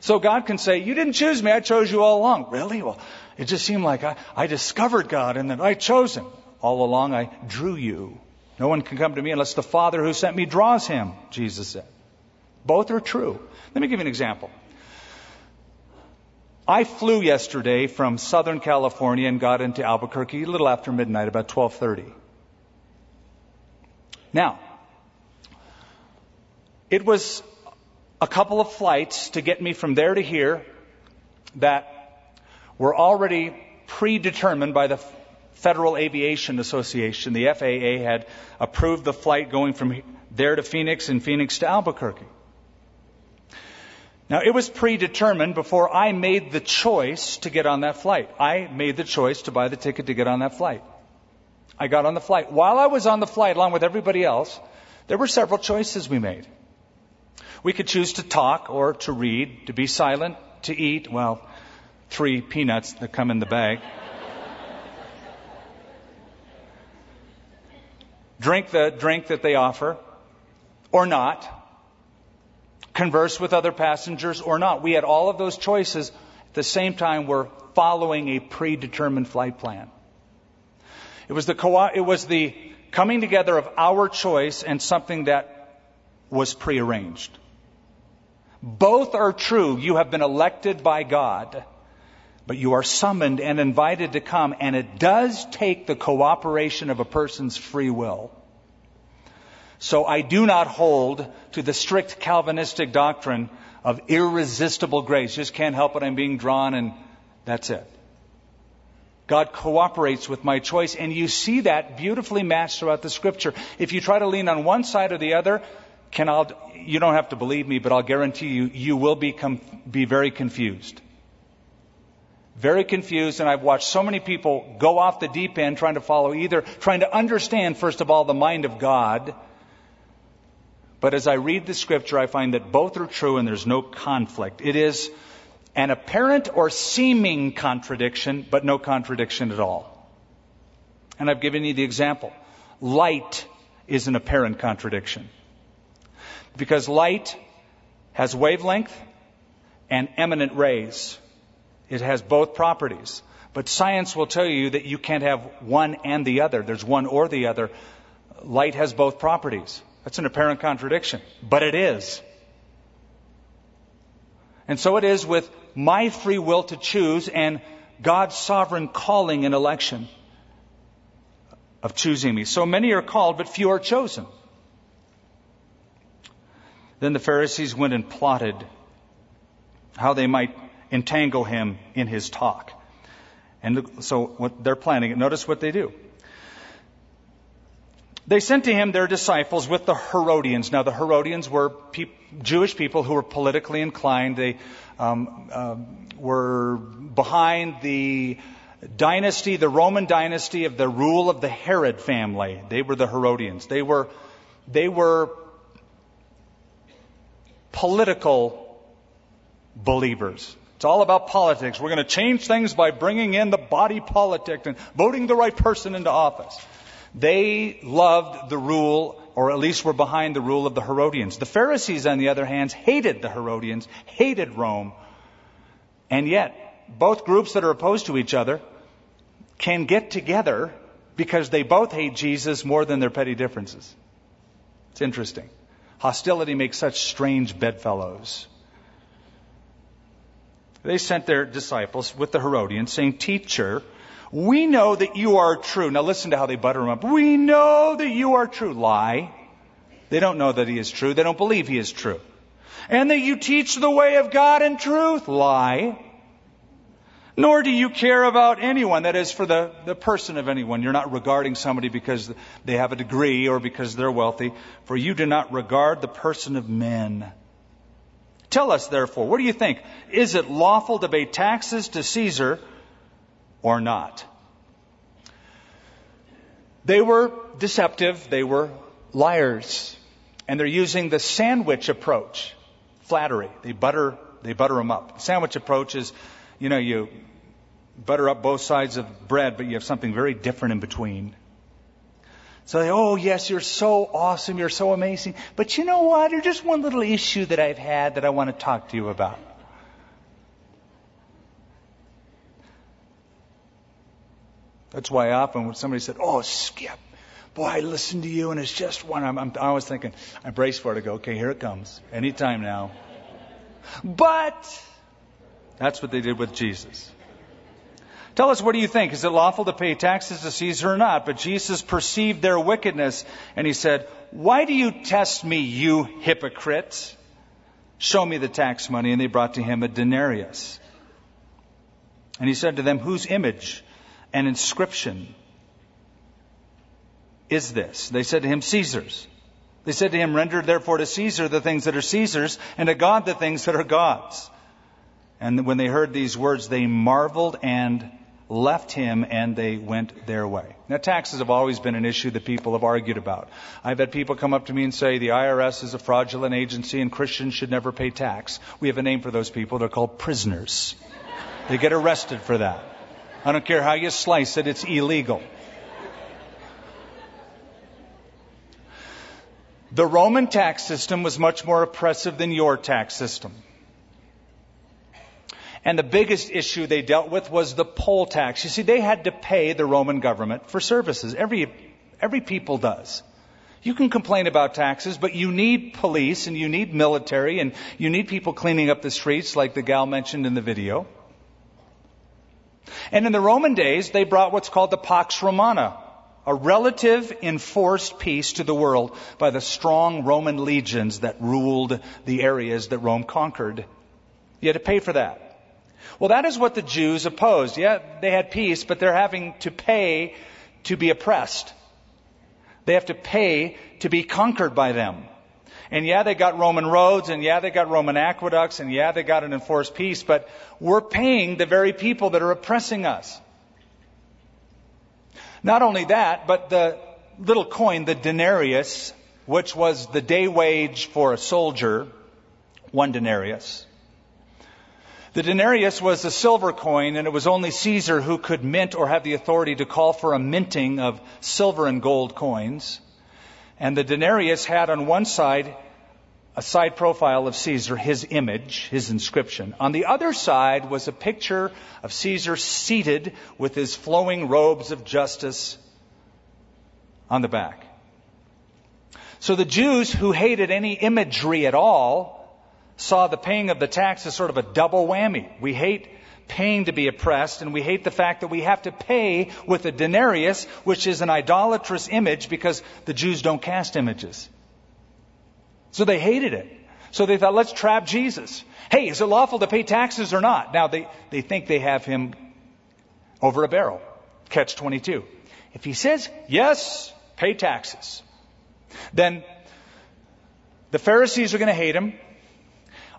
So God can say, You didn't choose me, I chose you all along. Really? Well, it just seemed like I, I discovered God and then I chose him. All along I drew you. No one can come to me unless the Father who sent me draws him, Jesus said. Both are true. Let me give you an example. I flew yesterday from Southern California and got into Albuquerque a little after midnight, about 12:30. Now, it was a couple of flights to get me from there to here that were already predetermined by the Federal Aviation Association, the FAA, had approved the flight going from there to Phoenix and Phoenix to Albuquerque. Now, it was predetermined before I made the choice to get on that flight. I made the choice to buy the ticket to get on that flight. I got on the flight. While I was on the flight, along with everybody else, there were several choices we made. We could choose to talk or to read, to be silent, to eat, well, three peanuts that come in the bag. drink the drink that they offer or not, converse with other passengers or not. We had all of those choices. At the same time, we're following a predetermined flight plan. It was the, co- it was the coming together of our choice and something that was prearranged. Both are true. You have been elected by God. But you are summoned and invited to come, and it does take the cooperation of a person's free will. So I do not hold to the strict Calvinistic doctrine of irresistible grace. Just can't help it, I'm being drawn, and that's it. God cooperates with my choice, and you see that beautifully matched throughout the scripture. If you try to lean on one side or the other, can i you don't have to believe me, but I'll guarantee you, you will become, be very confused. Very confused, and I've watched so many people go off the deep end trying to follow either, trying to understand, first of all, the mind of God. But as I read the scripture, I find that both are true and there's no conflict. It is an apparent or seeming contradiction, but no contradiction at all. And I've given you the example. Light is an apparent contradiction. Because light has wavelength and eminent rays. It has both properties. But science will tell you that you can't have one and the other. There's one or the other. Light has both properties. That's an apparent contradiction. But it is. And so it is with my free will to choose and God's sovereign calling and election of choosing me. So many are called, but few are chosen. Then the Pharisees went and plotted how they might entangle him in his talk. And so what they're planning, notice what they do. They sent to him their disciples with the Herodians. Now, the Herodians were pe- Jewish people who were politically inclined. They um, uh, were behind the dynasty, the Roman dynasty of the rule of the Herod family. They were the Herodians. They were, they were political believers. It's all about politics. We're going to change things by bringing in the body politic and voting the right person into office. They loved the rule, or at least were behind the rule of the Herodians. The Pharisees, on the other hand, hated the Herodians, hated Rome. And yet, both groups that are opposed to each other can get together because they both hate Jesus more than their petty differences. It's interesting. Hostility makes such strange bedfellows. They sent their disciples with the Herodians, saying, Teacher, we know that you are true. Now listen to how they butter him up. We know that you are true. Lie. They don't know that he is true. They don't believe he is true. And that you teach the way of God in truth. Lie. Nor do you care about anyone, that is, for the, the person of anyone. You're not regarding somebody because they have a degree or because they're wealthy, for you do not regard the person of men. Tell us, therefore, what do you think? Is it lawful to pay taxes to Caesar or not? They were deceptive, they were liars, and they're using the sandwich approach flattery. They butter, they butter them up. The sandwich approach is you know, you butter up both sides of bread, but you have something very different in between. So they, oh yes, you're so awesome, you're so amazing. But you know what? There's just one little issue that I've had that I want to talk to you about. That's why often when somebody said, oh, Skip, boy, I listened to you and it's just one. I'm, I'm, I was thinking, I brace for it to go, okay, here it comes. Anytime now. But that's what they did with Jesus. Tell us, what do you think? Is it lawful to pay taxes to Caesar or not? But Jesus perceived their wickedness and he said, Why do you test me, you hypocrites? Show me the tax money. And they brought to him a denarius. And he said to them, Whose image and inscription is this? They said to him, Caesar's. They said to him, Render therefore to Caesar the things that are Caesar's, and to God the things that are God's. And when they heard these words, they marveled and left him and they went their way. Now, taxes have always been an issue that people have argued about. I've had people come up to me and say the IRS is a fraudulent agency and Christians should never pay tax. We have a name for those people. They're called prisoners. They get arrested for that. I don't care how you slice it, it's illegal. The Roman tax system was much more oppressive than your tax system. And the biggest issue they dealt with was the poll tax. You see, they had to pay the Roman government for services. Every, every people does. You can complain about taxes, but you need police and you need military and you need people cleaning up the streets like the gal mentioned in the video. And in the Roman days, they brought what's called the Pax Romana, a relative enforced peace to the world by the strong Roman legions that ruled the areas that Rome conquered. You had to pay for that. Well, that is what the Jews opposed. Yeah, they had peace, but they're having to pay to be oppressed. They have to pay to be conquered by them. And yeah, they got Roman roads, and yeah, they got Roman aqueducts, and yeah, they got an enforced peace, but we're paying the very people that are oppressing us. Not only that, but the little coin, the denarius, which was the day wage for a soldier, one denarius. The denarius was a silver coin, and it was only Caesar who could mint or have the authority to call for a minting of silver and gold coins. And the denarius had on one side a side profile of Caesar, his image, his inscription. On the other side was a picture of Caesar seated with his flowing robes of justice on the back. So the Jews who hated any imagery at all saw the paying of the tax as sort of a double whammy. We hate paying to be oppressed, and we hate the fact that we have to pay with a denarius, which is an idolatrous image because the Jews don't cast images. So they hated it. So they thought, let's trap Jesus. Hey, is it lawful to pay taxes or not? Now they, they think they have him over a barrel. Catch 22. If he says, yes, pay taxes, then the Pharisees are going to hate him.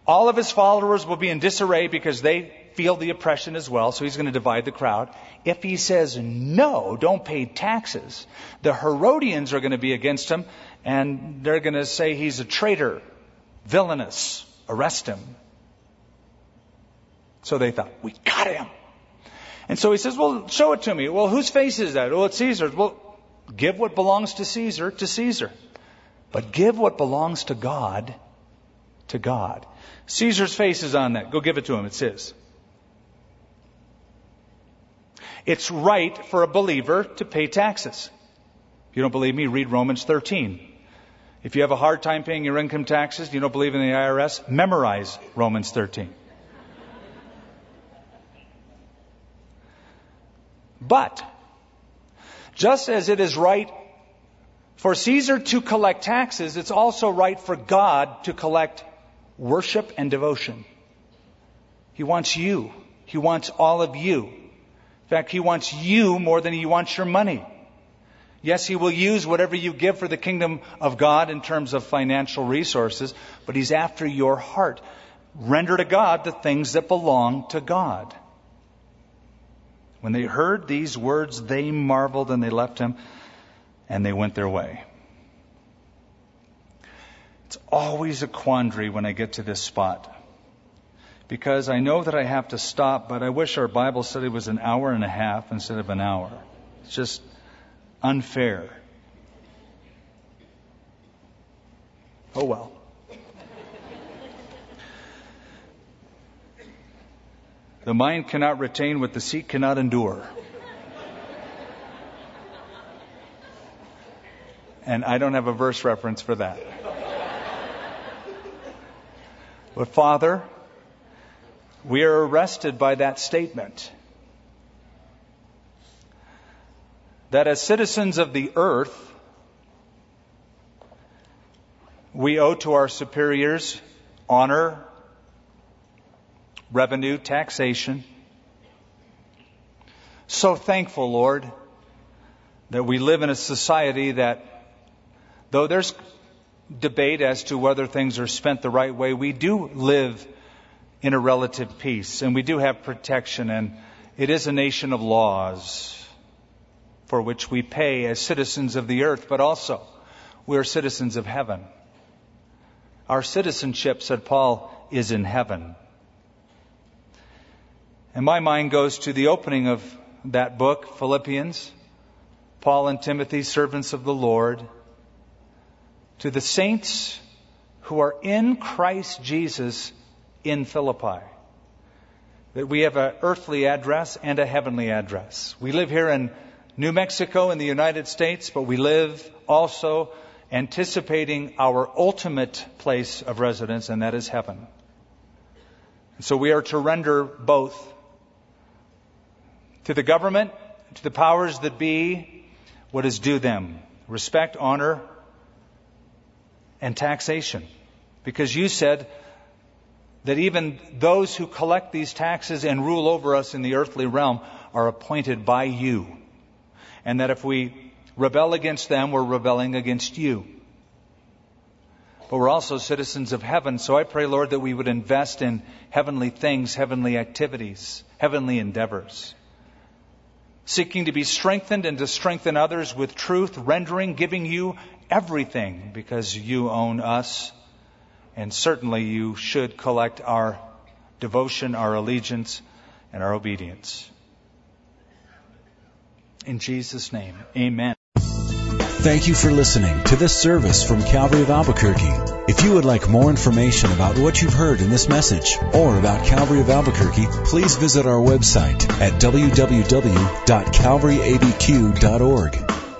All of his followers will be in disarray because they feel the oppression as well, so he's going to divide the crowd. If he says no, don't pay taxes, the Herodians are going to be against him, and they're going to say he's a traitor, villainous, arrest him. So they thought, we got him. And so he says, well, show it to me. Well, whose face is that? Well, it's Caesar's. Well, give what belongs to Caesar to Caesar. But give what belongs to God to God. Caesar's face is on that. Go give it to him. It's his. It's right for a believer to pay taxes. If you don't believe me, read Romans 13. If you have a hard time paying your income taxes, you don't believe in the IRS, memorize Romans 13. But, just as it is right for Caesar to collect taxes, it's also right for God to collect worship and devotion. He wants you. He wants all of you fact, He wants you more than He wants your money. Yes, He will use whatever you give for the kingdom of God in terms of financial resources, but He's after your heart. Render to God the things that belong to God. When they heard these words, they marveled and they left him and they went their way. It's always a quandary when I get to this spot because I know that I have to stop, but I wish our Bible study was an hour and a half instead of an hour. It's just unfair. Oh well. The mind cannot retain what the seat cannot endure. And I don't have a verse reference for that. But Father, we are arrested by that statement. That as citizens of the earth, we owe to our superiors honor, revenue, taxation. So thankful, Lord, that we live in a society that, though there's debate as to whether things are spent the right way, we do live in a relative peace. And we do have protection, and it is a nation of laws for which we pay as citizens of the earth, but also we are citizens of heaven. Our citizenship, said Paul, is in heaven. And my mind goes to the opening of that book, Philippians, Paul and Timothy, servants of the Lord, to the saints who are in Christ Jesus in Philippi. That we have an earthly address and a heavenly address. We live here in New Mexico in the United States, but we live also anticipating our ultimate place of residence, and that is heaven. So we are to render both to the government, to the powers that be, what is due them respect, honor, and taxation. Because you said, that even those who collect these taxes and rule over us in the earthly realm are appointed by you. And that if we rebel against them, we're rebelling against you. But we're also citizens of heaven, so I pray, Lord, that we would invest in heavenly things, heavenly activities, heavenly endeavors. Seeking to be strengthened and to strengthen others with truth, rendering, giving you everything because you own us and certainly you should collect our devotion, our allegiance, and our obedience. In Jesus' name, amen. Thank you for listening to this service from Calvary of Albuquerque. If you would like more information about what you've heard in this message or about Calvary of Albuquerque, please visit our website at www.calvaryabq.org.